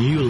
You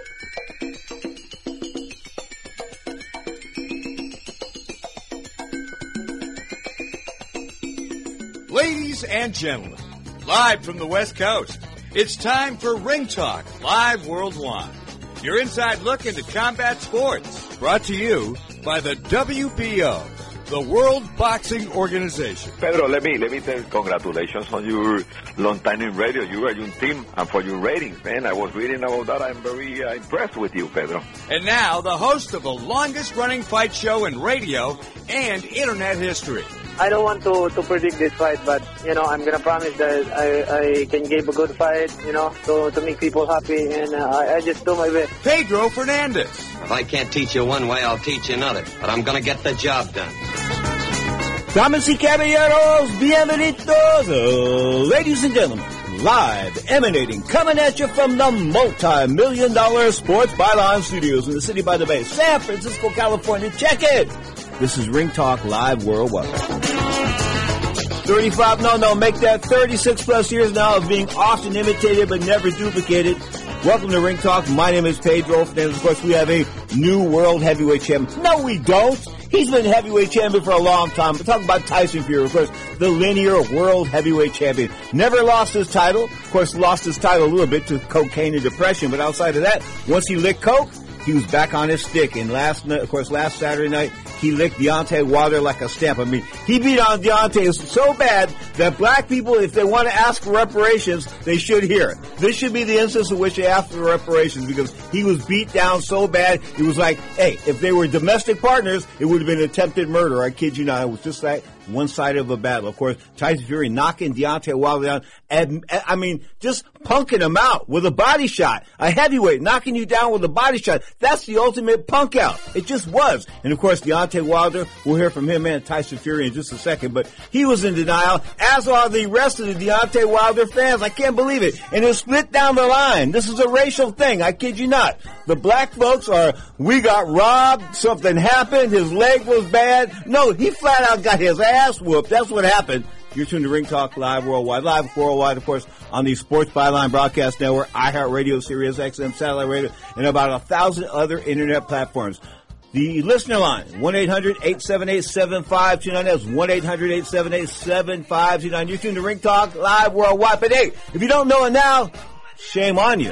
Ladies and gentlemen, live from the West Coast, it's time for Ring Talk Live Worldwide. Your inside look into combat sports, brought to you by the WBO, the World Boxing Organization. Pedro, let me let me tell you, congratulations on your long time in radio. You are your team and for your ratings, man. I was reading about that. I'm very uh, impressed with you, Pedro. And now, the host of the longest running fight show in radio and internet history. I don't want to, to predict this fight, but you know I'm gonna promise that I, I can give a good fight, you know, to, to make people happy, and uh, I, I just do my best. Pedro Fernandez. If I can't teach you one way, I'll teach you another. But I'm gonna get the job done. Damas y caballeros, bienvenidos, ladies and gentlemen, live, emanating, coming at you from the multi-million dollar Sports Byline Studios in the city by the bay, San Francisco, California. Check it! This is Ring Talk Live Worldwide. 35, no, no, make that 36 plus years now of being often imitated but never duplicated. Welcome to Ring Talk. My name is Pedro Fernandez. Of course, we have a new world heavyweight champion. No, we don't. He's been heavyweight champion for a long time. We're talking about Tyson Fury, of course, the linear world heavyweight champion. Never lost his title. Of course, lost his title a little bit to cocaine and depression, but outside of that, once he licked coke, he was back on his stick. And last night, of course, last Saturday night, he licked Deontay Wilder like a stamp. I mean, he beat on Deontay so bad that black people, if they want to ask for reparations, they should hear it. This should be the instance in which they ask for reparations because he was beat down so bad. It was like, hey, if they were domestic partners, it would have been attempted murder. I kid you not. It was just like one side of a battle. Of course, Tyson Fury knocking Deontay Wilder down. And, I mean, just punking him out with a body shot. A heavyweight knocking you down with a body shot. That's the ultimate punk out. It just was. And of course, Deontay Wilder, we'll hear from him and Tyson Fury in just a second, but he was in denial, as are the rest of the Deontay Wilder fans. I can't believe it. And it split down the line. This is a racial thing. I kid you not. The black folks are, we got robbed, something happened, his leg was bad. No, he flat out got his ass whooped. That's what happened. You're tuned to Ring Talk Live Worldwide. Live worldwide, of course, on the Sports Byline Broadcast Network, iHeartRadio, Sirius XM, Satellite Radio, and about a thousand other internet platforms. The listener line, 1-800-878-7529. That's 1-800-878-7529. You're tuned to Ring Talk Live Worldwide. But hey, if you don't know it now, shame on you.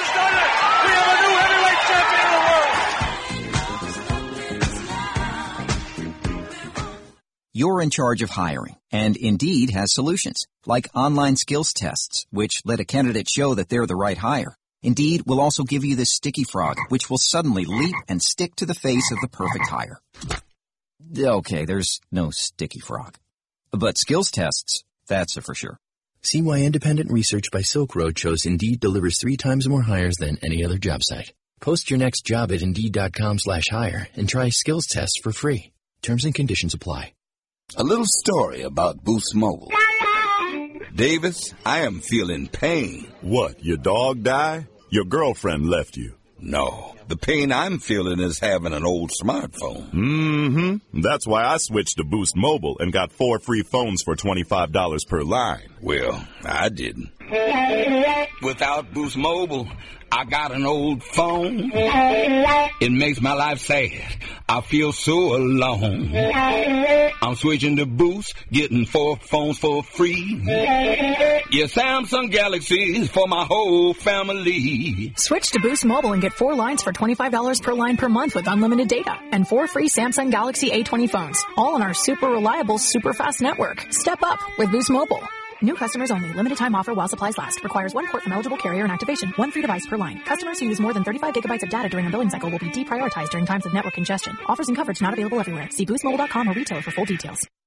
You're in charge of hiring, and Indeed has solutions, like online skills tests, which let a candidate show that they're the right hire. Indeed will also give you this sticky frog, which will suddenly leap and stick to the face of the perfect hire. Okay, there's no sticky frog. But skills tests, that's for sure. See why independent research by Silk Road shows Indeed delivers three times more hires than any other job site. Post your next job at Indeed.com slash hire and try skills tests for free. Terms and conditions apply. A little story about Boost Mobile. Davis, I am feeling pain. What, your dog died? Your girlfriend left you. No. The pain I'm feeling is having an old smartphone. Mm-hmm. That's why I switched to Boost Mobile and got four free phones for $25 per line. Well, I didn't. Without Boost Mobile, I got an old phone. It makes my life sad. I feel so alone. I'm switching to Boost, getting four phones for free. Yeah, Samsung Galaxies for my whole family. Switch to Boost Mobile and get four lines for $25 per line per month with unlimited data and four free Samsung Galaxy A20 phones, all on our super reliable, super fast network. Step up with Boost Mobile. New customers only. Limited time offer while supplies last. Requires one port from eligible carrier and activation. One free device per line. Customers who use more than 35 gigabytes of data during a billing cycle will be deprioritized during times of network congestion. Offers and coverage not available everywhere. See boostmobile.com or retailer for full details.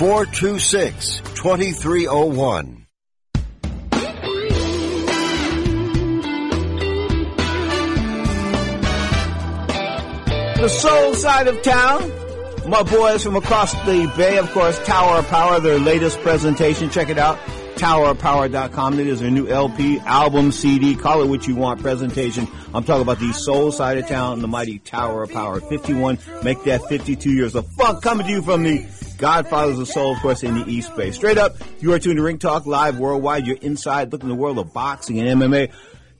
426 2301. The soul side of town. My boys from across the bay, of course, Tower of Power, their latest presentation. Check it out. TowerofPower.com. It is their new LP, album, CD, call it what you want, presentation. I'm talking about the soul side of town, the mighty Tower of Power. 51, make that 52 years of funk coming to you from the Godfathers of Soul, of course, in the East Bay. Straight up, you are tuned to Ring Talk Live worldwide. You're inside looking at the world of boxing and MMA.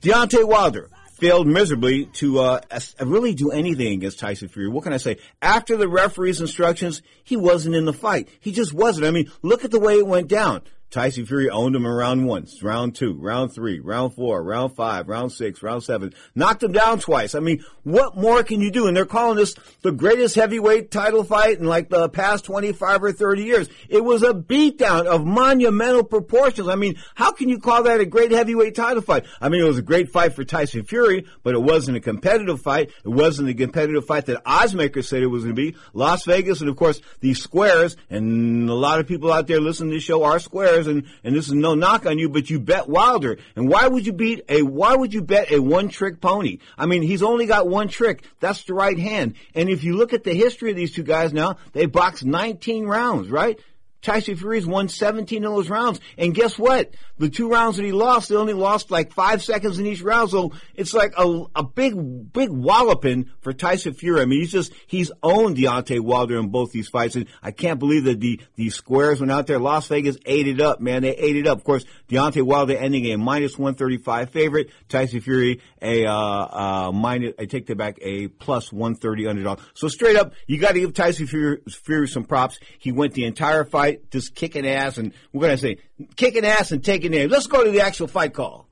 Deontay Wilder failed miserably to uh, really do anything against Tyson Fury. What can I say? After the referee's instructions, he wasn't in the fight. He just wasn't. I mean, look at the way it went down. Tyson Fury owned him in round one, round two, round three, round four, round five, round six, round seven. Knocked him down twice. I mean, what more can you do? And they're calling this the greatest heavyweight title fight in like the past 25 or 30 years. It was a beatdown of monumental proportions. I mean, how can you call that a great heavyweight title fight? I mean, it was a great fight for Tyson Fury, but it wasn't a competitive fight. It wasn't the competitive fight that Oddsmaker said it was going to be. Las Vegas and of course the squares and a lot of people out there listening to the show are squares and, and this is no knock on you, but you bet Wilder. And why would you beat a, why would you bet a one trick pony? I mean, he's only got one trick. That's the right hand. And if you look at the history of these two guys now, they boxed 19 rounds, right? Tyson Fury's won 17 of those rounds. And guess what? The two rounds that he lost, they only lost like five seconds in each round. So it's like a, a big, big walloping for Tyson Fury. I mean, he's just, he's owned Deontay Wilder in both these fights. And I can't believe that the, the squares went out there. Las Vegas ate it up, man. They ate it up. Of course, Deontay Wilder ending a minus 135 favorite. Tyson Fury, a, uh, uh, minus, I take that back, a plus 130 underdog. So straight up, you got to give Tyson Fury, Fury some props. He went the entire fight just kicking ass, and we're going to say kicking ass and taking names. Let's go to the actual fight call.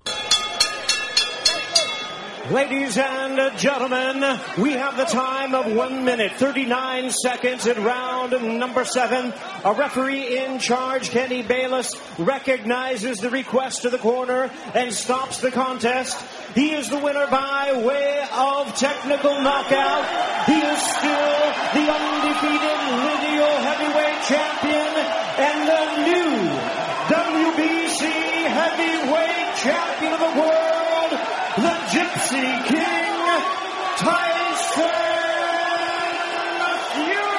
Ladies and gentlemen, we have the time of one minute, 39 seconds in round number seven. A referee in charge, Kenny Bayless, recognizes the request to the corner and stops the contest. He is the winner by way of technical knockout. He is still the undefeated lineal heavyweight champion and the new WBC heavyweight champion of the world, the Gypsy King, Tyson Fury.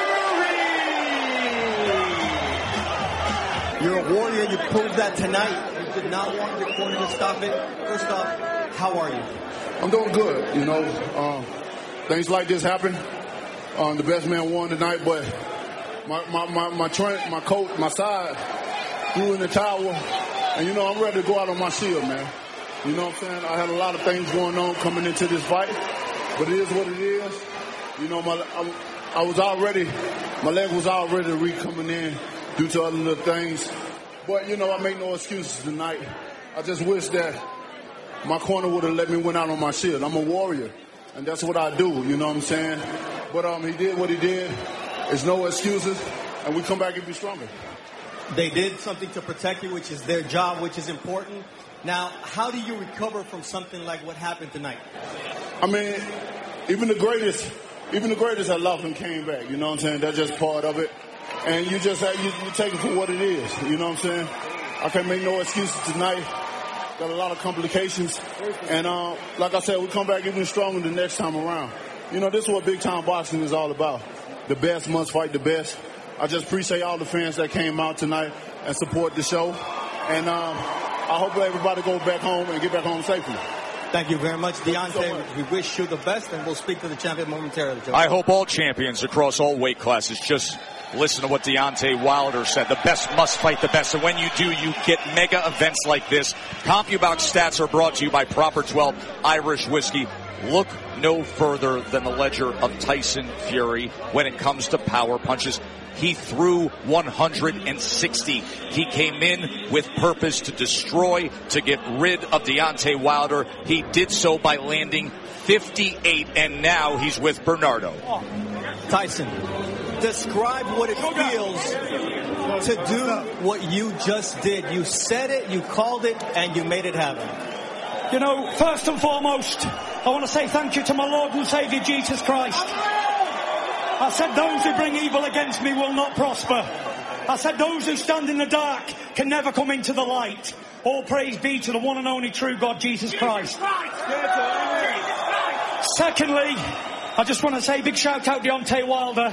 You're a warrior. You proved that tonight. You did not want your corner to stop it. First off, how are you? I'm doing good. You know, um, things like this happen. Um, the best man won tonight, but my my my my, train, my coach, my side threw in the towel, and you know I'm ready to go out on my shield, man. You know what I'm saying? I had a lot of things going on coming into this fight, but it is what it is. You know, my I, I was already, my leg was already re coming in due to other little things. But you know, I make no excuses tonight. I just wish that my corner would have let me win out on my shield. I'm a warrior, and that's what I do. You know what I'm saying? But um, he did what he did. There's no excuses, and we come back and be stronger. They did something to protect you, which is their job, which is important. Now, how do you recover from something like what happened tonight? I mean, even the greatest, even the greatest lost and came back. You know what I'm saying? That's just part of it. And you just you, you take it for what it is. You know what I'm saying? I can't make no excuses tonight. Got a lot of complications. And uh, like I said, we come back even stronger the next time around. You know, this is what big time boxing is all about. The best must fight the best. I just appreciate all the fans that came out tonight and support the show. And um, I hope everybody goes back home and get back home safely. Thank you very much, Deontay. We wish you the best, and we'll speak to the champion momentarily. Joe. I hope all champions across all weight classes just listen to what Deontay Wilder said. The best must fight the best. And when you do, you get mega events like this. CompuBox stats are brought to you by Proper 12 Irish Whiskey. Look no further than the ledger of Tyson Fury when it comes to power punches. He threw 160. He came in with purpose to destroy, to get rid of Deontay Wilder. He did so by landing 58, and now he's with Bernardo. Tyson, describe what it feels to do what you just did. You said it, you called it, and you made it happen. You know, first and foremost, I want to say thank you to my Lord and Savior Jesus Christ. I said, those who bring evil against me will not prosper. I said, those who stand in the dark can never come into the light. All praise be to the one and only true God, Jesus Christ. Secondly, I just want to say big shout out Deontay Wilder.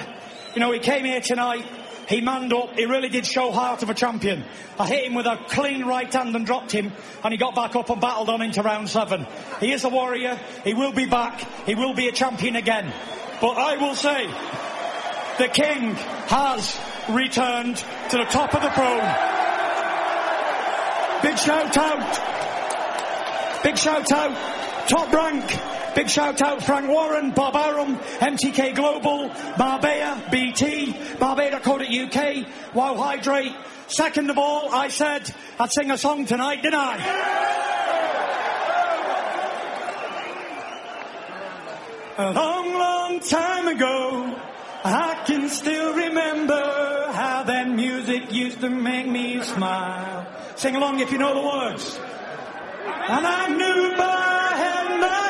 You know, he came here tonight. He manned up. He really did show heart of a champion. I hit him with a clean right hand and dropped him, and he got back up and battled on into round seven. He is a warrior. He will be back. He will be a champion again. But I will say, the king has returned to the top of the throne. Big shout out. Big shout out. Top rank. Big shout out Frank Warren, Bob Arum, MTK Global, Marbella, BT, Barbada.co.uk, Wow Hydrate. Second of all, I said I'd sing a song tonight, didn't I? A long, long time ago, I can still remember how that music used to make me smile. Sing along if you know the words. And I knew had my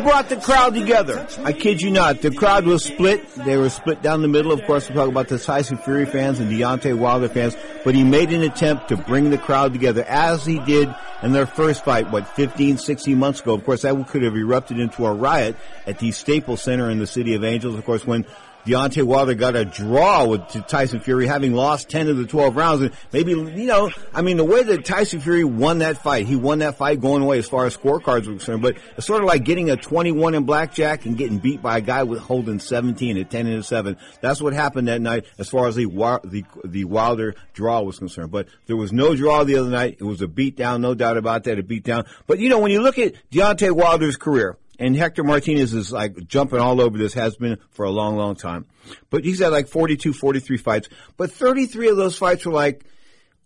brought the crowd together. I kid you not. The crowd was split. They were split down the middle. Of course, we talk about the Tyson Fury fans and Deontay Wilder fans. But he made an attempt to bring the crowd together as he did in their first fight, what, 15, 16 months ago. Of course, that could have erupted into a riot at the Staples Center in the City of Angels. Of course, when Deontay Wilder got a draw with Tyson Fury, having lost 10 of the 12 rounds. And maybe, you know, I mean, the way that Tyson Fury won that fight, he won that fight going away as far as scorecards were concerned, but it's sort of like getting a 21 in blackjack and getting beat by a guy with holding 17 at 10 and 7. That's what happened that night as far as the, the, the Wilder draw was concerned. But there was no draw the other night. It was a beatdown, no doubt about that, a beatdown. But, you know, when you look at Deontay Wilder's career, and Hector Martinez is like jumping all over this, has been for a long, long time. But he's had like 42, 43 fights. But 33 of those fights were like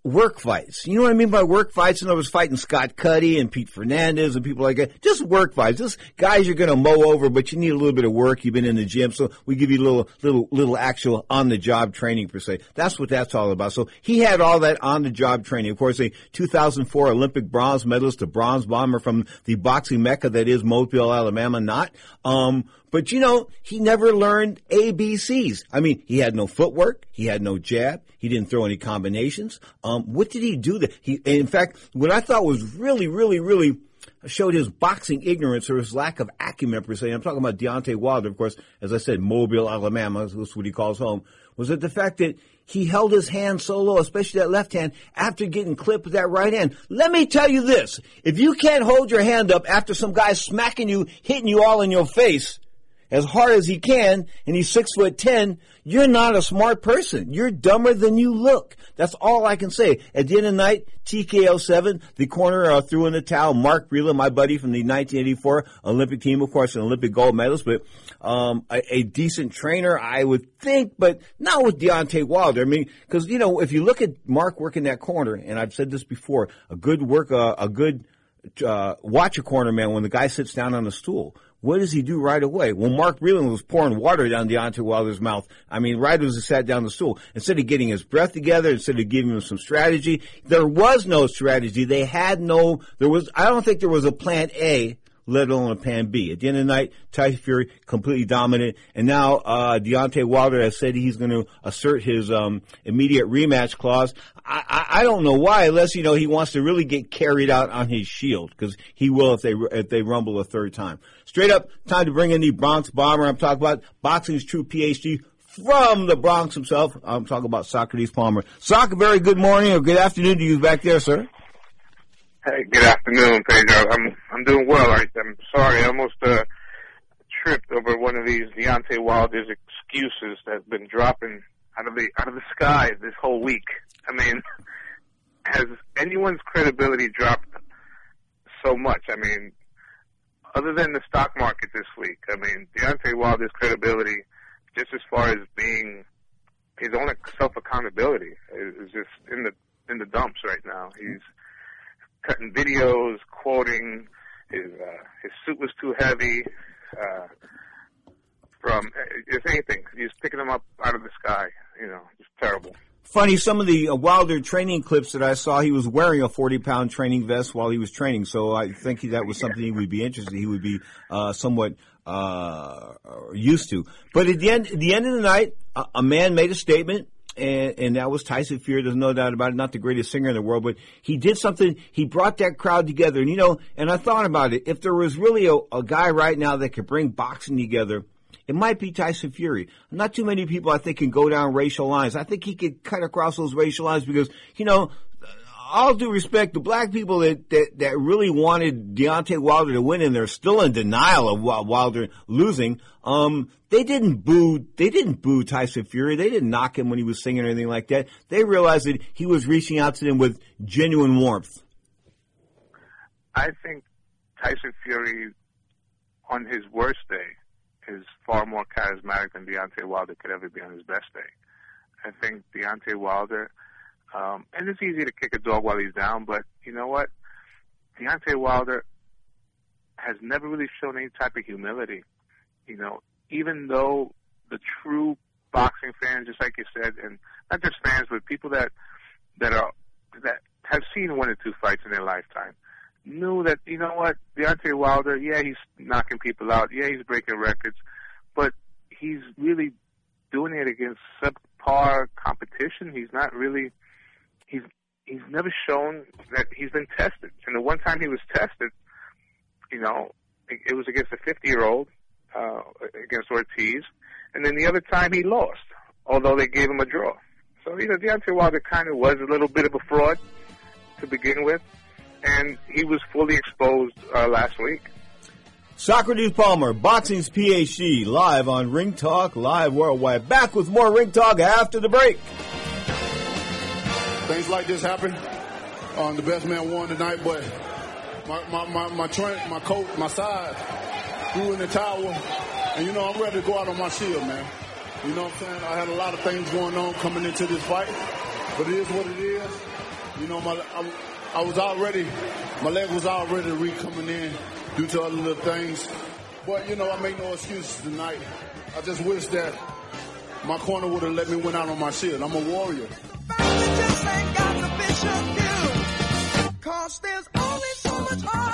work fights. You know what I mean by work fights? And I was fighting Scott Cuddy and Pete Fernandez and people like that. Just work fights. Just guys you're going to mow over, but you need a little bit of work. You've been in the gym, so we give you a little, little, little actual on the job training per se. That's what that's all about. So he had all that on the job training. Of course, a 2004 Olympic bronze medalist, a bronze bomber from the boxing mecca that is Mobile, Alabama, not. Um, but you know, he never learned ABCs. I mean, he had no footwork. He had no jab. He didn't throw any combinations. Um, what did he do that he, in fact, what I thought was really, really, really, showed his boxing ignorance or his lack of acumen per se. I'm talking about Deontay Wilder, of course, as I said, Mobile, Alabama, that's what he calls home, was that the fact that he held his hand so low, especially that left hand, after getting clipped with that right hand. Let me tell you this. If you can't hold your hand up after some guy smacking you, hitting you all in your face, as hard as he can, and he's six foot ten, you're not a smart person. You're dumber than you look. That's all I can say. At the end of the night, TKO7, the corner uh, threw in the towel. Mark Breland, my buddy from the 1984 Olympic team, of course, an Olympic gold medalist, but um, a, a, decent trainer, I would think, but not with Deontay Wilder. I mean, because, you know, if you look at Mark working that corner, and I've said this before, a good work, uh, a good uh, watch a corner man when the guy sits down on the stool. What does he do right away? Well, Mark Breland was pouring water down Deontay Wilder's mouth. I mean, right as he sat down the stool, instead of getting his breath together, instead of giving him some strategy, there was no strategy. They had no, there was, I don't think there was a plan A let alone a plan B. At the end of the night, Tyson Fury completely dominant, and now uh, Deontay Wilder has said he's going to assert his um, immediate rematch clause. I, I, I don't know why, unless you know he wants to really get carried out on his shield, because he will if they if they rumble a third time. Straight up, time to bring in the Bronx Bomber. I'm talking about boxing's true PhD from the Bronx himself. I'm talking about Socrates Palmer. Soccer, very good morning or good afternoon to you back there, sir. Hey, good afternoon, Pedro. I'm I'm doing well. I, I'm sorry, I almost uh, tripped over one of these Deontay Wilder's excuses that's been dropping out of the out of the sky this whole week. I mean, has anyone's credibility dropped so much? I mean, other than the stock market this week, I mean, Deontay Wilder's credibility, just as far as being his own self accountability, is, is just in the in the dumps right now. He's cutting videos, quoting his uh, his suit was too heavy. Uh, from if anything, he's picking them up out of the sky. You know, just terrible. Funny, some of the uh, Wilder training clips that I saw, he was wearing a 40 pound training vest while he was training. So I think that was something he would be interested. He would be uh, somewhat uh, used to. But at the end, at the end of the night, a, a man made a statement and, and that was Tyson Fury. There's no doubt about it. Not the greatest singer in the world, but he did something. He brought that crowd together. And you know, and I thought about it. If there was really a, a guy right now that could bring boxing together, it might be Tyson Fury. Not too many people, I think, can go down racial lines. I think he could cut across those racial lines because, you know, all due respect, the black people that, that, that really wanted Deontay Wilder to win and they're still in denial of Wilder losing, um, they didn't boo, they didn't boo Tyson Fury. They didn't knock him when he was singing or anything like that. They realized that he was reaching out to them with genuine warmth. I think Tyson Fury, on his worst day, is far more charismatic than Deontay Wilder could ever be on his best day. I think Deontay Wilder um, and it's easy to kick a dog while he's down, but you know what? Deontay Wilder has never really shown any type of humility. You know, even though the true boxing fans, just like you said, and not just fans, but people that that are that have seen one or two fights in their lifetime, knew that you know what Deontay Wilder, yeah, he's knocking people out, yeah, he's breaking records, but he's really doing it against subpar competition. He's not really he's he's never shown that he's been tested. And the one time he was tested, you know, it, it was against a 50 year old uh, against Ortiz, and then the other time he lost, although they gave him a draw. So you know, Deontay Wilder kind of was a little bit of a fraud to begin with, and he was fully exposed uh, last week. Socrates Palmer, Boxing's PhD, live on Ring Talk, live worldwide. Back with more Ring Talk after the break things like this happen. Um, the best man won tonight, but my my my my, train, my coat, my side threw in the towel, and you know I'm ready to go out on my shield, man. You know what I'm saying? I had a lot of things going on coming into this fight, but it is what it is. You know, my I, I was already my leg was already re coming in due to other little things, but you know I make no excuses tonight. I just wish that my corner would have let me win out on my shield. I'm a warrior. Cause there's only so much in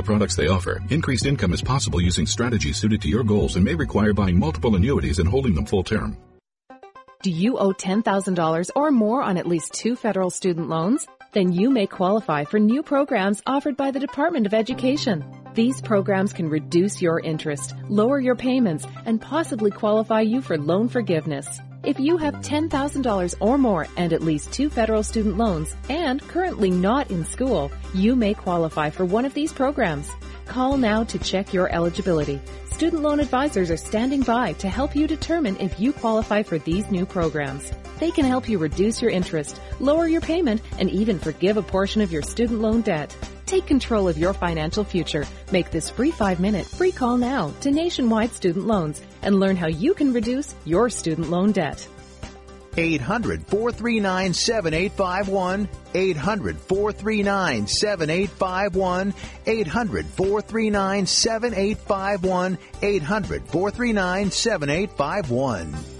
the products they offer. Increased income is possible using strategies suited to your goals and may require buying multiple annuities and holding them full term. Do you owe $10,000 or more on at least two federal student loans? Then you may qualify for new programs offered by the Department of Education. These programs can reduce your interest, lower your payments, and possibly qualify you for loan forgiveness. If you have $10,000 or more and at least two federal student loans and currently not in school, you may qualify for one of these programs. Call now to check your eligibility. Student loan advisors are standing by to help you determine if you qualify for these new programs. They can help you reduce your interest, lower your payment, and even forgive a portion of your student loan debt. Take control of your financial future. Make this free five minute free call now to Nationwide Student Loans and learn how you can reduce your student loan debt. 800 439 7851. 800 439 7851. 800 439 7851. 800 439 7851.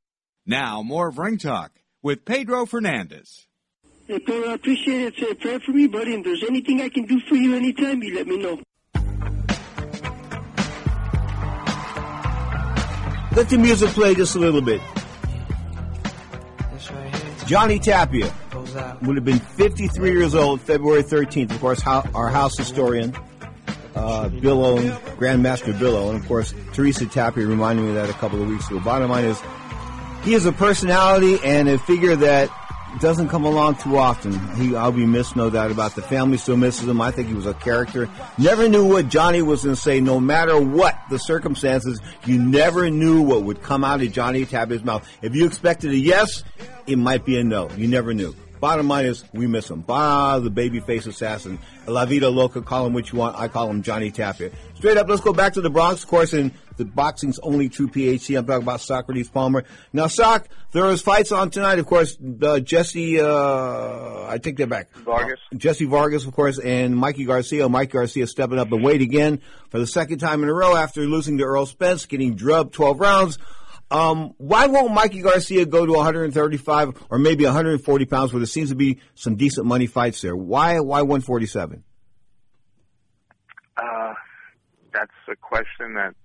Now, more of Ring Talk with Pedro Fernandez. Hey, Pedro, I appreciate it. Say a prayer for me, buddy. And if there's anything I can do for you anytime, you let me know. Let the music play just a little bit. Johnny Tapia would have been 53 years old February 13th. Of course, our house historian, uh, Bill Owen, Grandmaster Bill Owen. Of course, Teresa Tapia reminded me of that a couple of weeks ago. Bottom line is, he is a personality and a figure that doesn't come along too often. He, I'll be missed, no doubt about. The family still misses him. I think he was a character. Never knew what Johnny was going to say, no matter what the circumstances. You never knew what would come out of Johnny Tapia's mouth. If you expected a yes, it might be a no. You never knew. Bottom line is, we miss him. Bah, the babyface assassin. La Vida Loca, call him what you want. I call him Johnny Tapia. Straight up, let's go back to the Bronx, of course, and the boxing's only true PhD. I'm talking about Socrates Palmer. Now, Sock, there is fights on tonight, of course. Uh, Jesse, uh, I take that back. Vargas. Uh, Jesse Vargas, of course, and Mikey Garcia. Mikey Garcia stepping up the weight again for the second time in a row after losing to Errol Spence, getting drubbed 12 rounds. Um, why won't Mikey Garcia go to 135 or maybe 140 pounds where there seems to be some decent money fights there? Why, why 147? Uh, that's a question that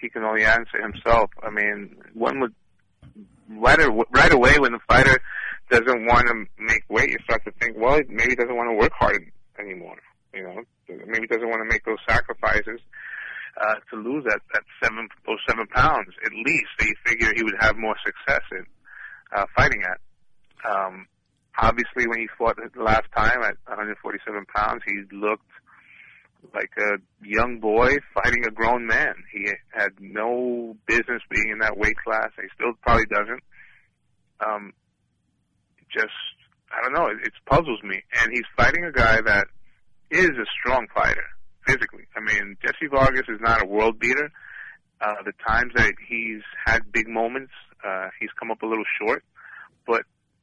he can only answer himself. I mean, one would right, right away when the fighter doesn't want to make weight, you start to think, well, maybe he doesn't want to work hard anymore. You know, maybe he doesn't want to make those sacrifices uh, to lose that that seven those seven pounds at least. They figure he would have more success in uh, fighting at. Um, obviously, when he fought the last time at 147 pounds, he looked like a young boy fighting a grown man. He had no business being in that weight class. He still probably doesn't. Um, just I don't know. It, it puzzles me. And he's fighting a guy that is a strong fighter physically. I mean, Jesse Vargas is not a world beater. Uh, the times that he's had big moments, uh, he's come up a little short. But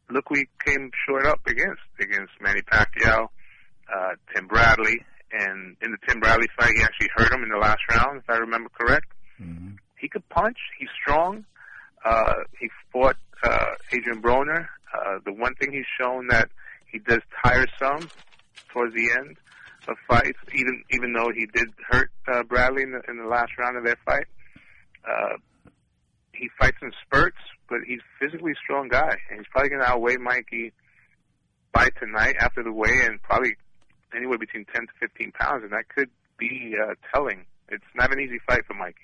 look, we came short up against against Manny Pacquiao, uh, Tim Bradley, and in the Tim Bradley fight, he actually hurt him in the last round, if I remember correct. Mm-hmm. He could punch. He's strong. Uh, he fought uh, Adrian Broner. Uh, the one thing he's shown that he does tire some towards the end of fights, even even though he did hurt uh, Bradley in the, in the last round of their fight. Uh, he fights in spurts, but he's a physically strong guy, and he's probably going to outweigh Mikey by tonight after the weigh, and probably anywhere between 10 to 15 pounds, and that could be uh, telling. It's not an easy fight for Mikey.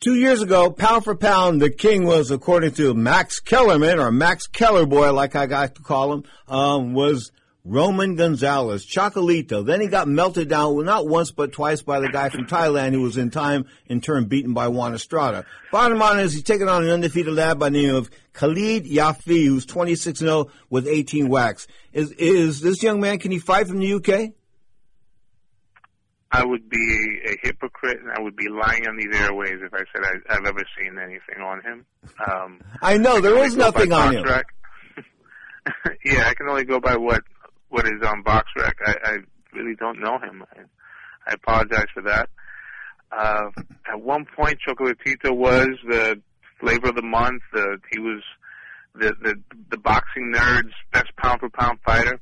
Two years ago, pound for pound, the king was, according to Max Kellerman, or Max Keller boy, like I got to call him, um, was Roman Gonzalez, Chocolatito. Then he got melted down, well, not once but twice by the guy from Thailand who was in time in turn beaten by Juan Estrada. Bottom line is he's taken on an undefeated lad by the name of Khalid Yafai, who's 26-0 with 18 whacks. Is, is this young man, can he fight from the UK? I would be a hypocrite and I would be lying on these airways if I said I, I've ever seen anything on him. Um, I know there is nothing on him. yeah, I can only go by what what is on BoxRec. I, I really don't know him. I, I apologize for that. Uh, at one point, Chocolatito was the flavor of the month. Uh, he was the, the the boxing nerds' best pound for pound fighter.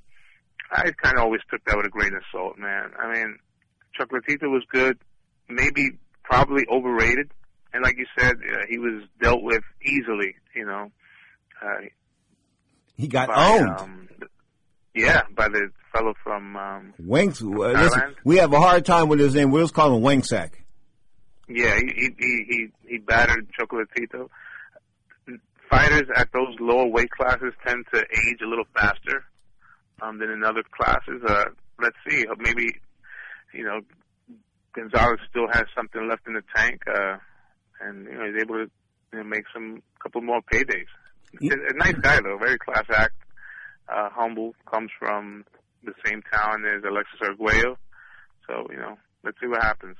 I kind of always took that with a grain of salt, man. I mean, Chocolatito was good, maybe probably overrated, and like you said, uh, he was dealt with easily. You know, uh, he got by, owned. Um, yeah, by the fellow from um, Wanks, uh, listen, we have a hard time with his name. We'll just call him Wangsack. Yeah, he he he he, he battered Chocolatito. Fighters at those lower weight classes tend to age a little faster um, than in other classes. Uh, let's see, maybe you know Gonzalez still has something left in the tank, uh, and you know he's able to you know, make some couple more paydays. A, a nice guy though, very class act, uh, humble, comes from the same town as Alexis Arguello. So you know, let's see what happens.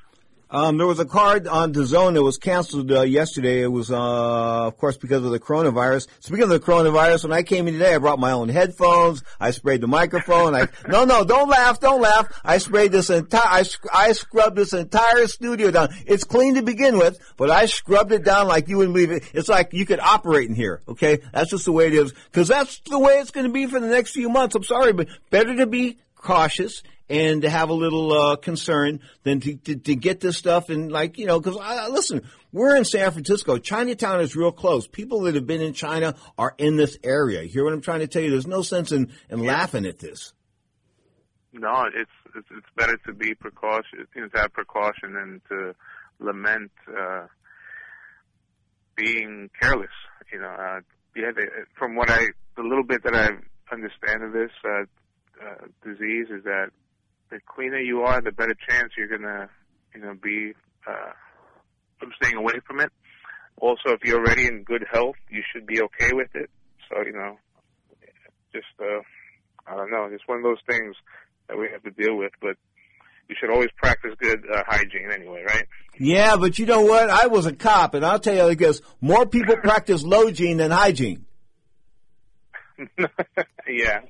Um, there was a card on the zone that was canceled uh, yesterday. It was, uh, of course, because of the coronavirus. Speaking of the coronavirus, when I came in today, I brought my own headphones. I sprayed the microphone. I no, no, don't laugh, don't laugh. I sprayed this entire, I, I scrubbed this entire studio down. It's clean to begin with, but I scrubbed it down like you wouldn't believe it. It's like you could operate in here. Okay, that's just the way it is. Because that's the way it's going to be for the next few months. I'm sorry, but better to be cautious and to have a little uh, concern than to, to, to get this stuff and like you know because listen we're in San Francisco Chinatown is real close people that have been in China are in this area you hear what I'm trying to tell you there's no sense in, in laughing at this No, it's it's, it's better to be know, to have precaution than to lament uh, being careless. You know, uh, yeah. They, from what I, the little bit that I understand of this uh, uh, disease is that the cleaner you are, the better chance you're gonna, you know, be uh, from staying away from it. Also, if you're already in good health, you should be okay with it. So, you know, just uh, I don't know, it's one of those things that we have to deal with. But you should always practice good uh, hygiene anyway, right? yeah but you know what I was a cop and I'll tell you I guess more people practice low-gene than hygiene yeah.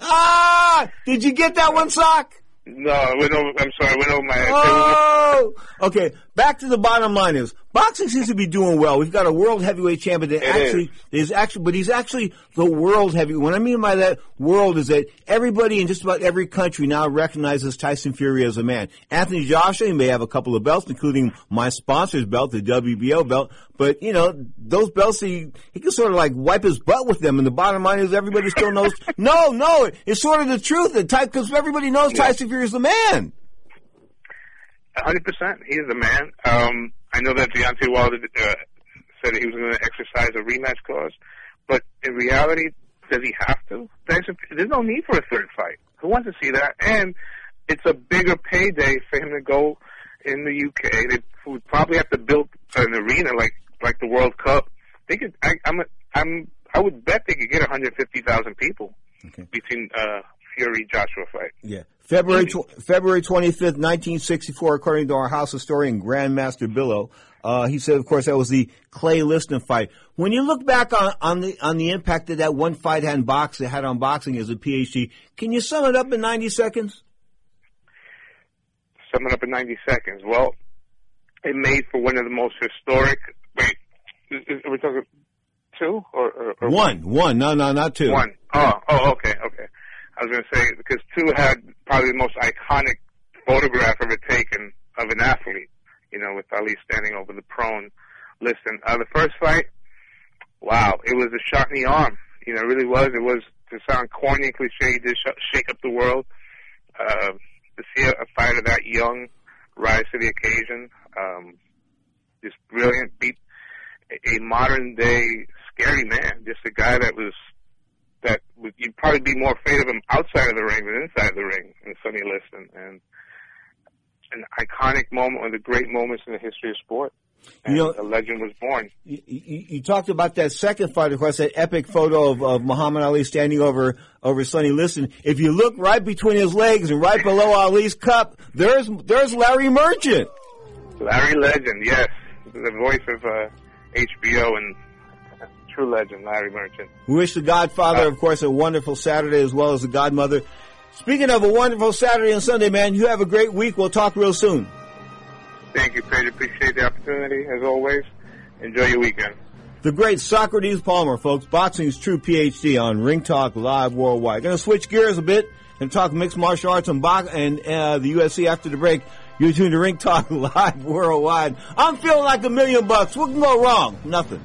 ah did you get that one sock No, I went over, I'm sorry, I went over my head. Oh, okay. Back to the bottom line is boxing seems to be doing well. We've got a world heavyweight champion that It actually is actually, but he's actually the world heavyweight. What I mean by that world is that everybody in just about every country now recognizes Tyson Fury as a man. Anthony Joshua he may have a couple of belts, including my sponsor's belt, the WBO belt, but you know those belts he he can sort of like wipe his butt with them. And the bottom line is everybody still knows. no, no, it's sort of the truth that because everybody knows Tyson Fury is the man. A hundred percent. He is the man. Um, I know that Deontay Wilder uh, said he was going to exercise a rematch clause, but in reality, does he have to? There's, there's no need for a third fight. Who wants to see that? And it's a bigger payday for him to go in the UK. They would probably have to build an arena like like the World Cup. They could. I, I'm. I'm. I would bet they could get 150,000 people okay. between uh, Fury Joshua fight. Yeah. February tw- February 25th, 1964, according to our house historian Grandmaster Billow. Uh, he said, of course, that was the Clay Liston fight. When you look back on, on the on the impact that that one fight had on boxing, had on boxing as a PhD, can you sum it up in 90 seconds? Sum it up in 90 seconds. Well, it made for one of the most historic. Wait, are we talking two or, or, or one? One. No, no, not two. One. Oh, oh, okay, okay. I was going to say because two had probably the most iconic photograph ever taken of an athlete. You know, with Ali standing over the prone. Listen, uh, the first fight, wow, it was a shot in the arm. You know, it really was. It was to sound corny and cliche, to sh- shake up the world. Uh, to see a, a fighter that young rise to the occasion, um, just brilliant, beat a modern day scary man, just a guy that was that would, you'd probably be more afraid of him outside of the ring than inside the ring in Sonny Liston, and an iconic moment, one of the great moments in the history of sport. And You know- a legend was born. You, you, you talked about that second fight, of course, that epic photo of, of Muhammad Ali standing over over Sonny Liston. If you look right between his legs and right below Ali's cup, there's there's Larry Merchant. Larry Legend, yes, the voice of uh, HBO and true legend, Larry Merchant. We wish the Godfather, of course, a wonderful Saturday as well as the Godmother. Speaking of a wonderful Saturday and Sunday, man, you have a great week. We'll talk real soon. Thank you, Pedro. Appreciate the opportunity as always. Enjoy your weekend. The great Socrates Palmer, folks, boxing's true PhD on Ring Talk Live Worldwide. Going to switch gears a bit and talk mixed martial arts and, box- and uh, the UFC after the break. You're tuned to Ring Talk Live Worldwide. I'm feeling like a million bucks. What can go wrong? Nothing.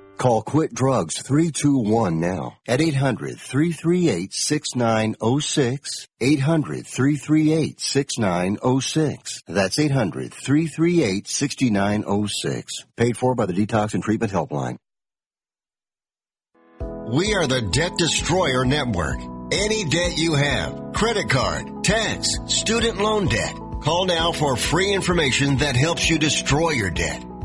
Call Quit Drugs 321 now at 800 338 6906. 800 338 6906. That's 800 338 6906. Paid for by the Detox and Treatment Helpline. We are the Debt Destroyer Network. Any debt you have, credit card, tax, student loan debt, call now for free information that helps you destroy your debt.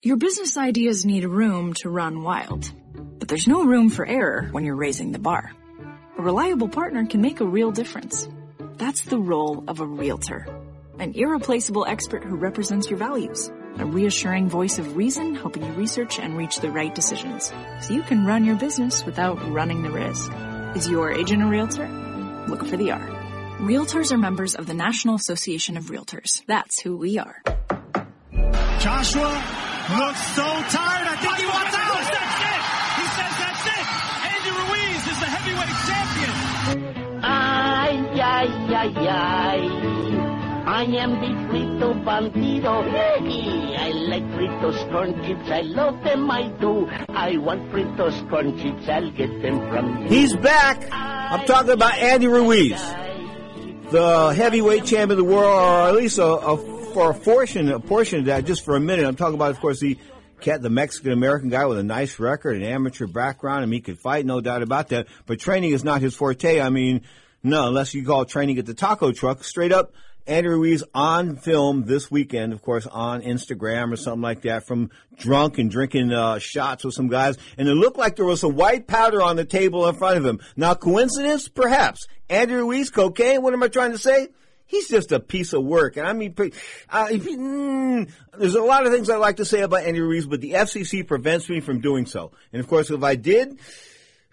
Your business ideas need room to run wild, but there's no room for error when you're raising the bar. A reliable partner can make a real difference. That's the role of a realtor. An irreplaceable expert who represents your values. A reassuring voice of reason helping you research and reach the right decisions. So you can run your business without running the risk. Is your agent a realtor? Look for the R. Realtors are members of the National Association of Realtors. That's who we are. Joshua looks so tired. I think he wants out. That's it. He says that's it. Andy Ruiz is the heavyweight champion. Ay, ay, ay, ay. I am the frito bandido. Hey, I like fritos corn chips. I love them, I do. I want fritos corn chips. I'll get them from you. He's back. I'm talking about Andy Ruiz, the heavyweight champion of the world, or at least a, a for a portion, a portion of that, just for a minute. I'm talking about, of course, the cat, the Mexican American guy with a nice record, an amateur background, and he could fight, no doubt about that. But training is not his forte. I mean, no, unless you call training at the taco truck. Straight up, Andy Ruiz on film this weekend, of course, on Instagram or something like that, from drunk and drinking uh, shots with some guys, and it looked like there was some white powder on the table in front of him. Now, coincidence, perhaps. Andy Ruiz, cocaine. What am I trying to say? He's just a piece of work. And I mean, uh, mm, there's a lot of things I like to say about Andy Ruiz, but the FCC prevents me from doing so. And of course, if I did,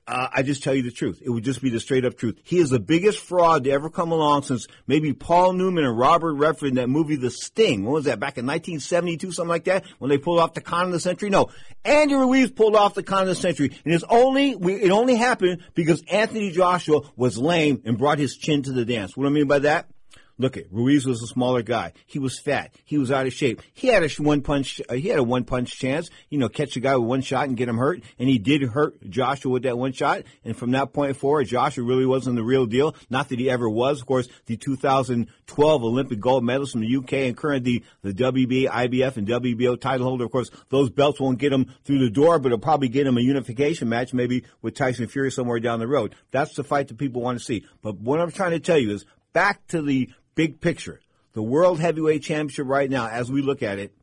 uh, I just tell you the truth. It would just be the straight up truth. He is the biggest fraud to ever come along since maybe Paul Newman and Robert Redford in that movie The Sting. What was that? Back in 1972, something like that, when they pulled off the con of the century. No, Andy Ruiz pulled off the con of the century, and it's only it only happened because Anthony Joshua was lame and brought his chin to the dance. What do I mean by that? Look at Ruiz was a smaller guy. He was fat. He was out of shape. He had a one punch. Uh, he had a one punch chance. You know, catch a guy with one shot and get him hurt. And he did hurt Joshua with that one shot. And from that point forward, Joshua really wasn't the real deal. Not that he ever was. Of course, the 2012 Olympic gold medalist from the UK and currently the the WB, IBF, and WBO title holder. Of course, those belts won't get him through the door, but it'll probably get him a unification match, maybe with Tyson Fury somewhere down the road. That's the fight that people want to see. But what I'm trying to tell you is back to the big picture, the World Heavyweight Championship right now, as we look at it,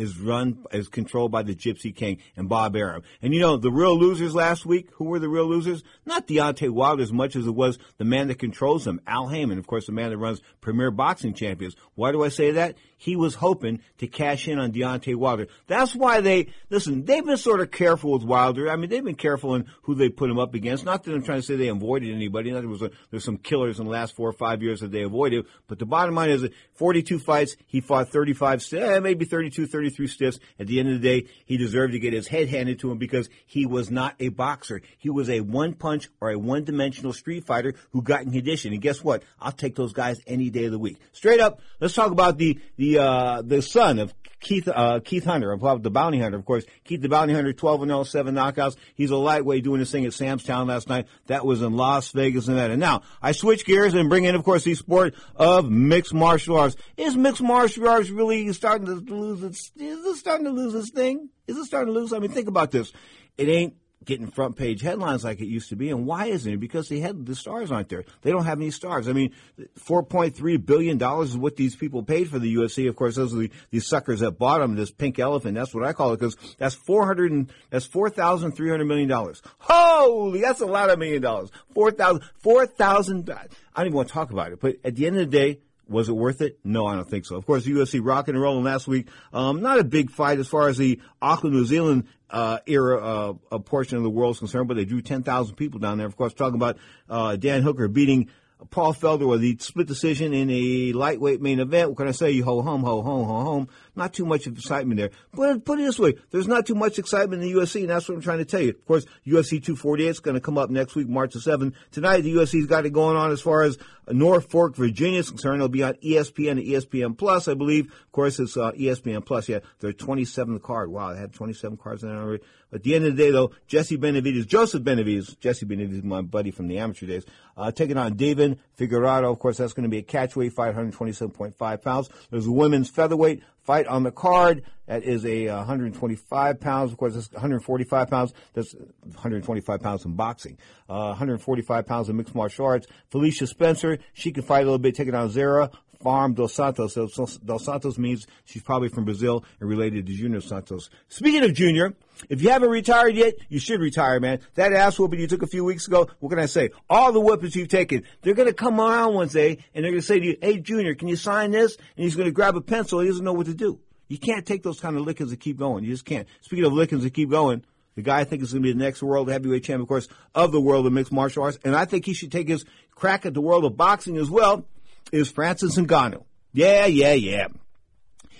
is run, is controlled by the Gypsy King and Bob Arum. And you know, the real losers last week, who were the real losers? Not Deontay Wilder as much as it was the man that controls them, Al Haymon, of course, the man that runs Premier Boxing Champions. Why do I say that? He was hoping to cash in on Deontay Wilder. That's why they, listen, they've been sort of careful with Wilder. I mean, they've been careful in who they put him up against. Not that I'm trying to say they avoided anybody. Not that was a, there's some killers in the last four or five years that they avoided. But the bottom line is that 42 fights, he fought 35, eh, maybe 32, 33 stiffs. At the end of the day, he deserved to get his head handed to him because he was not a boxer. He was a one punch or a one dimensional street fighter who got in condition. And guess what? I'll take those guys any day of the week. Straight up, let's talk about the, the, uh, the son of Keith, uh, Keith Hunter, of the bounty hunter, of course. Keith the bounty hunter, 12 and 0, 7 knockouts. He's a lightweight doing his thing at Sam's Town last night. That was in Las Vegas, Nevada. Now, I switch gears and bring in, of course, the sport of mixed martial arts. Is mixed martial arts really starting to lose its, is it starting to lose its thing? Is it starting to lose? I mean, think about this. It ain't getting front page headlines like it used to be. And why isn't it? Because they had the stars aren't there. They don't have any stars. I mean, four point three billion dollars is what these people paid for the UFC. Of course, those are the these suckers that bought them. This pink elephant. That's what I call it because that's four hundred and that's four thousand three hundred million dollars. Holy, that's a lot of million dollars. Four thousand, four thousand. I don't even want to talk about it. But at the end of the day. Was it worth it? No, I don't think so. Of course, UFC rocking and rolling last week. Um, not a big fight as far as the Auckland, New Zealand uh, era uh, portion of the world is concerned, but they drew 10,000 people down there. Of course, talking about uh, Dan Hooker beating Paul Felder with the split decision in a lightweight main event. What can I say? You ho home, ho home, ho home. Not too much excitement there. But put it this way, there's not too much excitement in the UFC, and that's what I'm trying to tell you. Of course, UFC 248 is going to come up next week, March the 7th. Tonight, the UFC's got it going on as far as Norfolk, Virginia is concerned. It'll be on ESPN and ESPN Plus, I believe. Of course, it's uh, ESPN Plus. Yeah, they're 27th card. Wow, they had 27 cards in there already. At the end of the day, though, Jesse Benavidez, Joseph Benavidez, Jesse Benavidez, my buddy from the amateur days, uh, taking on David Figueroa. Of course, that's going to be a catchweight 527.5 pounds. There's a women's featherweight fight on the card. That is a 125 pounds. Of course, it's 145 pounds. That's 125 pounds in boxing. Uh, 145 pounds in mixed martial arts. Felicia Spencer, she can fight a little bit, taking on Zara Fairn dos Santos. So, so dos Santos means she's probably from Brazil and related to Junior Santos. Speaking of Junior, if you haven't retired yet, you should retire, man. That ass whooping you took a few weeks ago, what can I say? All the whoopings you've taken, they're going to come around one day and they're going to say to you, hey, Junior, can you sign this? And he's going to grab a pencil. He doesn't know what to do. You can't take those kind of lickings and keep going. You just can't. Speaking of lickings and keep going, the guy I think is going to be the next world heavyweight champion, of course, of the world of mixed martial arts. And I think he should take his crack at the world of boxing as well, is Francis Ngannou. Yeah, yeah, yeah.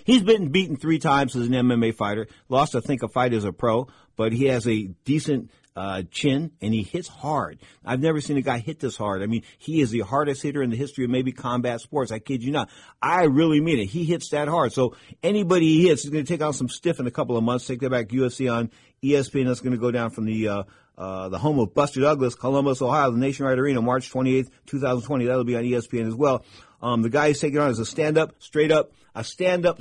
He's been beaten three times as an MMA fighter. Lost, I think, a fight as a pro, but he has a decent uh, chin and he hits hard. I've never seen a guy hit this hard. I mean, he is the hardest hitter in the history of maybe combat sports. I kid you not. I really mean it. He hits that hard. So anybody he hits is going to take on some stiff in a couple of months. Take that back UFC on ESPN. That's going to go down from the uh, uh, the home of Buster Douglas, Columbus, Ohio, the Nationwide Arena, March 28th, 2020. That'll be on ESPN as well. Um, the guy he's taking on is a stand-up, straight-up, a stand-up,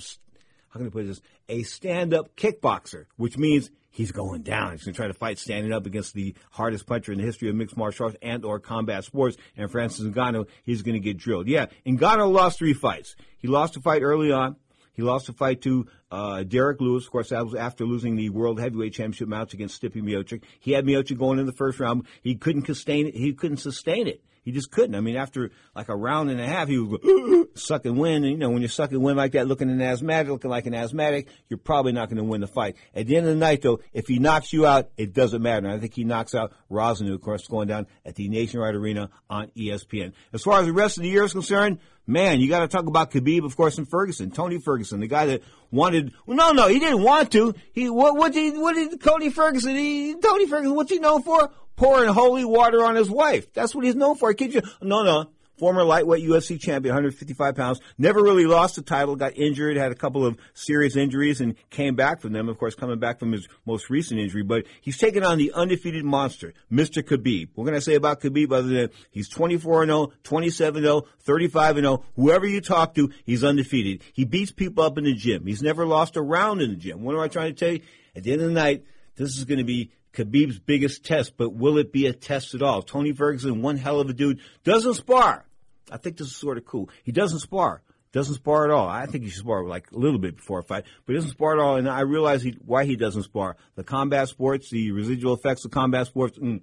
how can I put this? A stand-up kickboxer, which means he's going down. He's going to try to fight standing up against the hardest puncher in the history of mixed martial arts and or combat sports. And Francis Ngannou, he's going to get drilled. Yeah, Ngannou lost three fights. He lost a fight early on. He lost a fight to uh, Derrick Lewis. Of course, that was after losing the World Heavyweight Championship match against Stipe Miocic. He had Miocic going in the first round. He couldn't sustain it. He couldn't sustain it. He just couldn't. I mean, after like a round and a half, he was going, sucking wind. And, you know, when you're sucking wind like that, looking an asthmatic, looking like an asthmatic, you're probably not going to win the fight. At the end of the night, though, if he knocks you out, it doesn't matter. And I think he knocks out Rozenstruik, of course, going down at the Nationwide Arena on ESPN. As far as the rest of the year is concerned, man, you got to talk about Khabib, of course, and Ferguson, Tony Ferguson, the guy that wanted. Well, no, no, he didn't want to. He what? What did? What did Tony Ferguson? He Tony Ferguson. What's he known for? Pouring holy water on his wife. That's what he's known for. I kid you. No, no former lightweight UFC champion, 155 pounds, never really lost the title, got injured, had a couple of serious injuries, and came back from them. Of course, coming back from his most recent injury, but he's taken on the undefeated monster, Mr. Khabib. What can I say about Khabib other than he's 24 0, 27 0, 35 0. Whoever you talk to, he's undefeated. He beats people up in the gym. He's never lost a round in the gym. What am I trying to tell you? At the end of the night, this is going to be Khabib's biggest test, but will it be a test at all? Tony Ferguson, one hell of a dude, doesn't spar. I think this is sort of cool. He doesn't spar. Doesn't spar at all. I think he should spar like a little bit before a fight, but he doesn't spar at all. And I realize he, why he doesn't spar. The combat sports, the residual effects of combat sports, mm,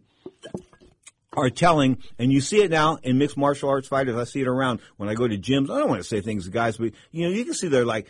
are telling, and you see it now in mixed martial arts fighters. I see it around when I go to gyms. I don't want to say things to guys, but you know, you can see they're like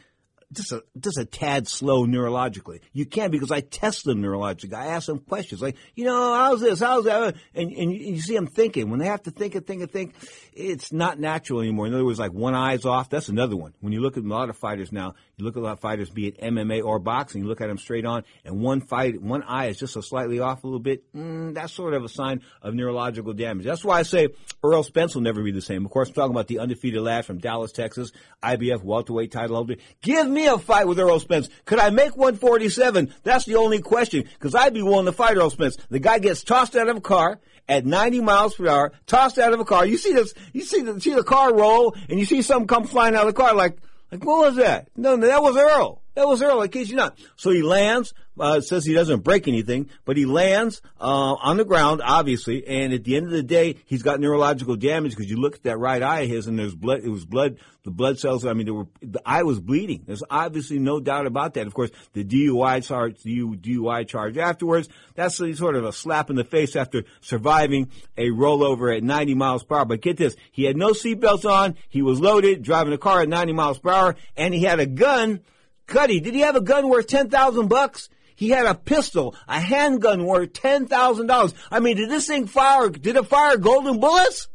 just a just a tad slow neurologically. You can't because I test them neurologically. I ask them questions like, you know, how's this, how's that, and and you, see them thinking. When they have to think and think and think, it's not natural anymore. In other words, like one eye's off. That's another one. When you look at a lot of fighters now, you look at a lot of fighters, be it MMA or boxing, you look at them straight on, and one fight, one eye is just a slightly off a little bit. Mm, that's sort of a sign of neurological damage. That's why I say Errol Spence will never be the same. Of course, I'm talking about the undefeated lad from Dallas, Texas, IBF welterweight title holder. Give me a fight with Errol Spence. Could I make 147? That's the only question, because I'd be willing to fight Errol Spence. The guy gets tossed out of a car at 90 miles per hour, tossed out of a car. You see this, you see the, see the car roll, and you see something come flying out of the car like, like, what was that? No, no, that was Errol. That was Errol, in case you're not. So he lands, uh, says he doesn't break anything, but he lands, uh, on the ground, obviously, and at the end of the day, he's got neurological damage because you look at that right eye of his and there's blood, it was blood, the blood cells, I mean, there were, the eye was bleeding. There's obviously no doubt about that. Of course, the DUI charge, the DUI charge afterwards, that's sort of a slap in the face after surviving a rollover at 90 miles per hour. But get this, he had no seatbelts on, he was loaded, driving a car at 90 miles per hour, and he had a gun. Cuddy, did he have a gun worth 10,000 bucks? He had a pistol, a handgun worth ten thousand dollars. I mean, did this thing fire? Did it fire golden bullets?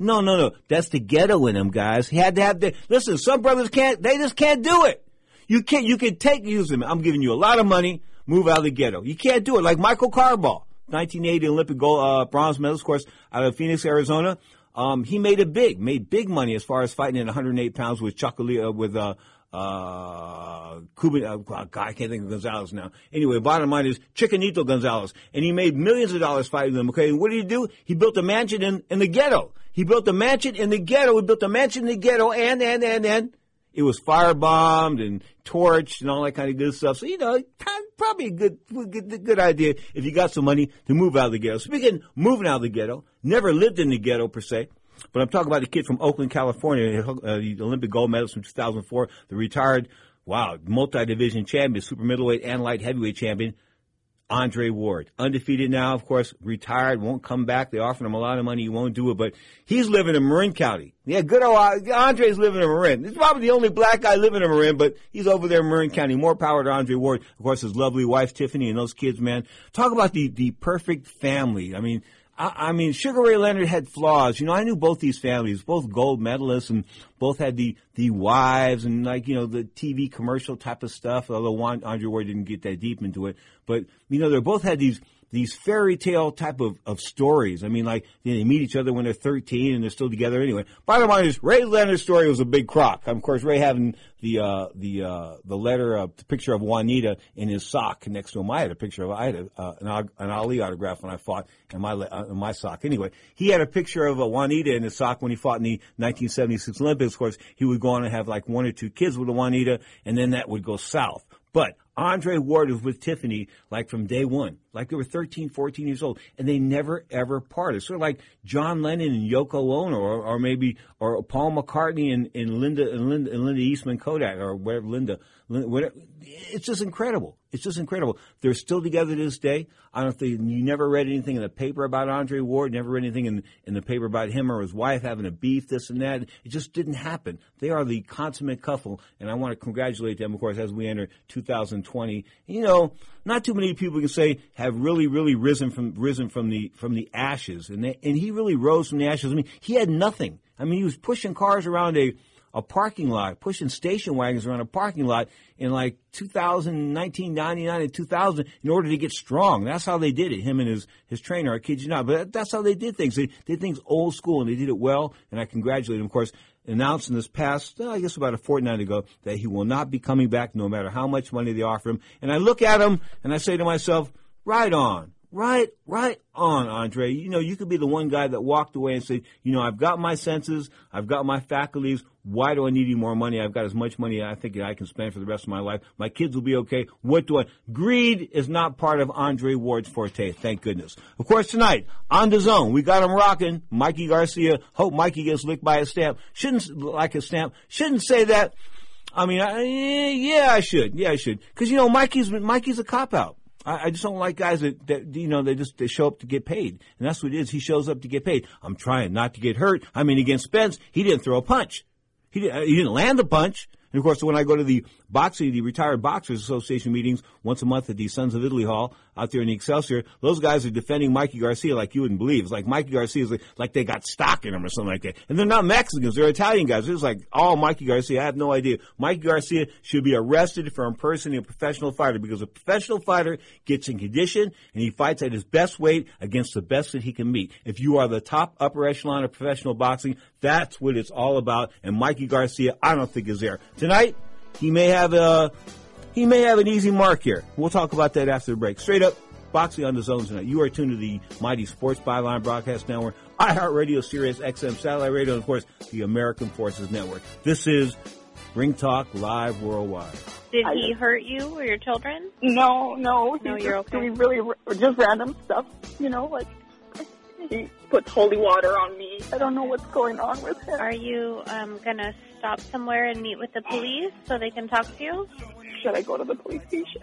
No, no, no. That's the ghetto in him, guys. He had to have the. Listen, some brothers can't. They just can't do it. You can't. You can take use them. I'm giving you a lot of money. Move out of the ghetto. You can't do it. Like Michael Carbajal, 1980 Olympic gold uh, bronze medalist, of course, out of Phoenix, Arizona. Um, he made it big, made big money as far as fighting at 108 pounds with Chocolate, uh, with uh, uh, Cuban, uh, I can't think of Gonzalez now. Anyway, bottom line is Chocolatito Gonzalez. And he made millions of dollars fighting them, okay? And what did he do? He built a mansion in, in the ghetto. He built a mansion in the ghetto. He built a mansion in the ghetto and, and, and, and it was firebombed and torched and all that kind of good stuff. So, you know, probably a good, good, good idea if you got some money to move out of the ghetto. Speaking moving out of the ghetto, never lived in the ghetto per se. But I'm talking about the kid from Oakland, California, uh, the Olympic gold medalist from 2004, the retired, wow, multi-division champion, super middleweight and light heavyweight champion, Andre Ward. Undefeated now, of course, retired, won't come back. They offered him a lot of money, he won't do it, but he's living in Marin County. Yeah, good old Andre's living in Marin. He's probably the only black guy living in Marin, but he's over there in Marin County. More power to Andre Ward. Of course, his lovely wife, Tiffany, and those kids, man. Talk about the, the perfect family. I mean, I, I mean, Sugar Ray Leonard had flaws. You know, I knew both these families, both gold medalists, and both had the the wives and like you know the TV commercial type of stuff. Although Andre Ward didn't get that deep into it, but you know they both had these these fairy tale type of, of stories. I mean, like you know, they meet each other when they're 13 and they're still together anyway. Bottom line is, Ray Leonard's story was a big crock. Of course, Ray having the uh, the uh, the letter, uh, the picture of Juanita in his sock next to him. I had a picture of I had a, uh, an, an Ali autograph when I fought in my uh, in my sock. Anyway, he had a picture of a Juanita in his sock when he fought in the 1976 Olympics. Of course, he would go on and have like one or two kids with a Juanita, and then that would go south. But Andre Ward was with Tiffany like from day one, like they were 13, 14 years old, and they never ever parted. Sort of like John Lennon and Yoko Ono, or, or maybe or Paul McCartney and, and Linda and Linda and Linda Eastman Kodak, or whatever Linda. It's just incredible. It's just incredible. They're still together to this day. I don't think you never read anything in the paper about Andre Ward. Never read anything in in the paper about him or his wife having a beef, this and that. It just didn't happen. They are the consummate couple, and I want to congratulate them, of course, as we enter 2020. You know, not too many people can say have really, really risen from risen from the from the ashes, and they, and he really rose from the ashes. I mean, he had nothing. I mean, he was pushing cars around a a parking lot, pushing station wagons around a parking lot in like 2000, 1999 and 2000 in order to get strong. That's how they did it, him and his, his trainer. I kid you not. But that's how they did things. They did things old school and they did it well. And I congratulate him. Of course, announced in this past, uh, I guess about a fortnight ago, that he will not be coming back no matter how much money they offer him. And I look at him and I say to myself, right on. Right, right on, Andre. You know, you could be the one guy that walked away and said, you know, I've got my senses, I've got my faculties. Why do I need any more money? I've got as much money I think I can spend for the rest of my life. My kids will be okay. What do I? Greed is not part of Andre Ward's forte. Thank goodness. Of course, tonight on the zone, we got him rocking. Mikey Garcia. Hope Mikey gets licked by a stamp. Shouldn't like a stamp. Shouldn't say that. I mean, I, yeah, I should. Yeah, I should. Because you know, Mikey's Mikey's a cop out. I, I just don't like guys that, that you know they just they show up to get paid, and that's what it is. He shows up to get paid. I'm trying not to get hurt. I mean, against Spence, he didn't throw a punch. He didn't, uh, he didn't land the punch. And of course, when I go to the boxing, the Retired Boxers Association meetings once a month at the Sons of Italy Hall out there in the Excelsior, those guys are defending Mikey Garcia like you wouldn't believe. It's like Mikey Garcia is like, like they got stock in him or something like that. And they're not Mexicans, they're Italian guys. It's like, oh, Mikey Garcia, I have no idea. Mikey Garcia should be arrested for impersonating a professional fighter because a professional fighter gets in condition and he fights at his best weight against the best that he can meet. If you are the top upper echelon of professional boxing, that's what it's all about. And Mikey Garcia, I don't think is there. Tonight, he may have a he may have an easy mark here. We'll talk about that after the break. Straight up, boxing on the zone tonight. You are tuned to the Mighty Sports Byline Broadcast Network, iHeartRadio, Sirius XM Satellite Radio, and of course the American Forces Network. This is Ring Talk Live Worldwide. Did he hurt you or your children? No, no. No, he's you're just okay. doing really r- just random stuff. You know, like he puts holy water on me. I don't know what's going on with him. Are you um, gonna stop somewhere and meet with the police so they can talk to you? Should I go to the police station?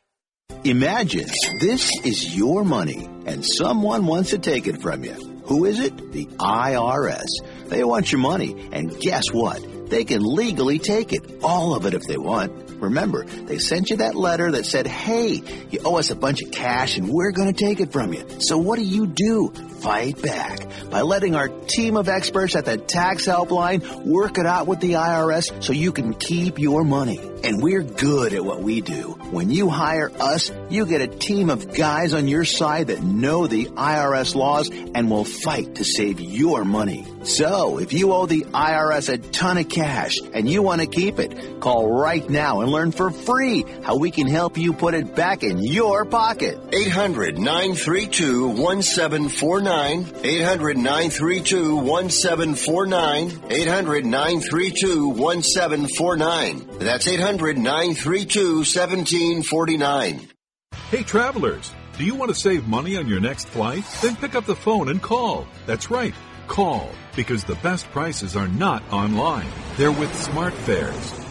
Imagine this is your money and someone wants to take it from you. Who is it? The IRS. They want your money, and guess what? They can legally take it, all of it if they want. Remember, they sent you that letter that said, hey, you owe us a bunch of cash and we're going to take it from you. So what do you do? Fight back by letting our team of experts at the tax helpline work it out with the IRS so you can keep your money. And we're good at what we do. When you hire us, you get a team of guys on your side that know the IRS laws and will fight to save your money. So, if you owe the IRS a ton of cash and you want to keep it, call right now and learn for free how we can help you put it back in your pocket. 800 932 1749. 800 932 1749. 800 932 1749. That's 800 932 1749. Hey travelers, do you want to save money on your next flight? Then pick up the phone and call. That's right, call, because the best prices are not online. They're with SmartFares.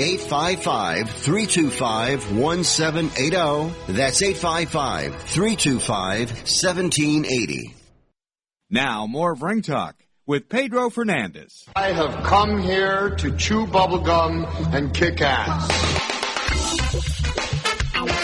855 325 1780. That's 855 325 1780. Now, more of Ring Talk with Pedro Fernandez. I have come here to chew bubblegum and kick ass.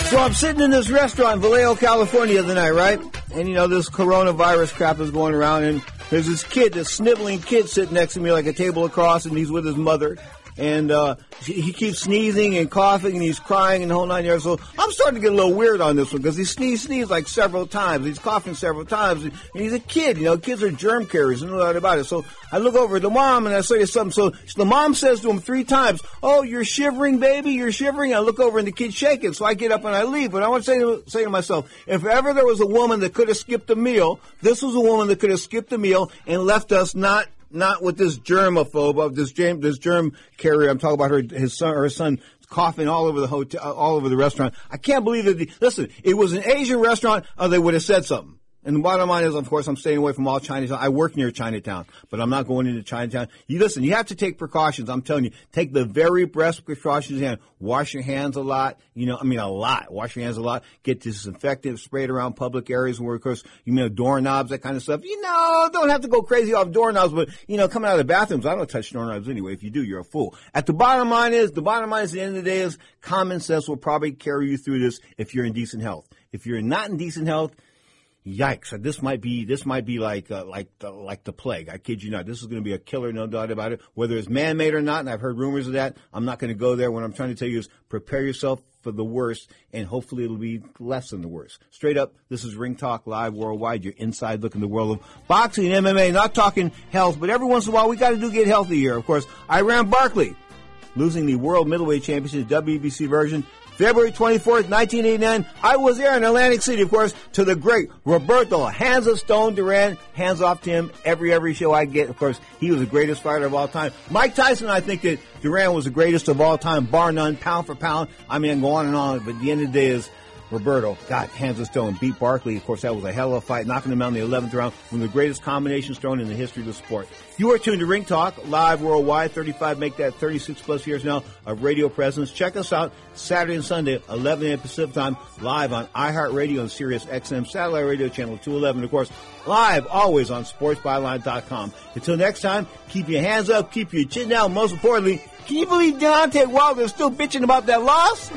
So I'm sitting in this restaurant in Vallejo, California the night, right? And you know, this coronavirus crap is going around and there's this kid, this sniveling kid sitting next to me like a table across and he's with his mother. And, uh, he keeps sneezing and coughing and he's crying and the whole nine yards. So I'm starting to get a little weird on this one because he sneezed, sneezed like several times. He's coughing several times and he's a kid, you know, kids are germ carriers, no doubt about it. So I look over at the mom and I say something. So the mom says to him three times, Oh, you're shivering, baby, you're shivering. I look over and the kid's shaking. So I get up and I leave. But I want to say to, say to myself, if ever there was a woman that could have skipped a meal, this was a woman that could have skipped a meal and left us not not with this germaphobe of this germ this germ carrier. I'm talking about her his son her son coughing all over the hotel all over the restaurant. I can't believe that. The, listen, it was an Asian restaurant, or they would have said something. And the bottom line is, of course, I'm staying away from all Chinatown. I work near Chinatown, but I'm not going into Chinatown. You listen, you have to take precautions. I'm telling you, take the very best precautions you can. Wash your hands a lot. You know, I mean, a lot. Wash your hands a lot. Get disinfectant sprayed around public areas where, of course, you know, doorknobs, that kind of stuff. You know, don't have to go crazy off doorknobs, but, you know, coming out of the bathrooms, I don't touch doorknobs anyway. If you do, you're a fool. At the bottom line is, the bottom line is, at the end of the day is, common sense will probably carry you through this if you're in decent health. If you're not in decent health, Yikes! This might be this might be like uh, like the, like the plague. I kid you not. This is going to be a killer, no doubt about it. Whether it's man-made or not, and I've heard rumors of that. I'm not going to go there. What I'm trying to tell you is prepare yourself for the worst, and hopefully it'll be less than the worst. Straight up, this is Ring Talk Live Worldwide. Your inside look in the world of boxing MMA. Not talking health, but every once in a while we got to do get healthy here. Of course, Iran Barkley losing the World Middleweight Championship WBC version February 24th, 1989, I was there in Atlantic City, of course, to the great Roberto Hands of Stone Duran. Hands off to him every, every show I get. Of course, he was the greatest fighter of all time. Mike Tyson, I think that Duran was the greatest of all time, bar none, pound for pound. I mean, I go on and on, but at the end of the day is Roberto got hands of stone, beat Barkley. Of course, that was a hell of a fight, knocking him out in the 11th round. One of the greatest combinations thrown in the history of the sport. You are tuned to Ring Talk, live worldwide, 35, make that 36 plus years now of radio presence. Check us out Saturday and Sunday, 11 a.m. Pacific time, live on iHeartRadio and Sirius XM Satellite Radio Channel 211. Of course, live always on SportsByline.com. Until next time, keep your hands up, keep your chin down. Most importantly, can you believe Deontay Wilder's still bitching about that loss?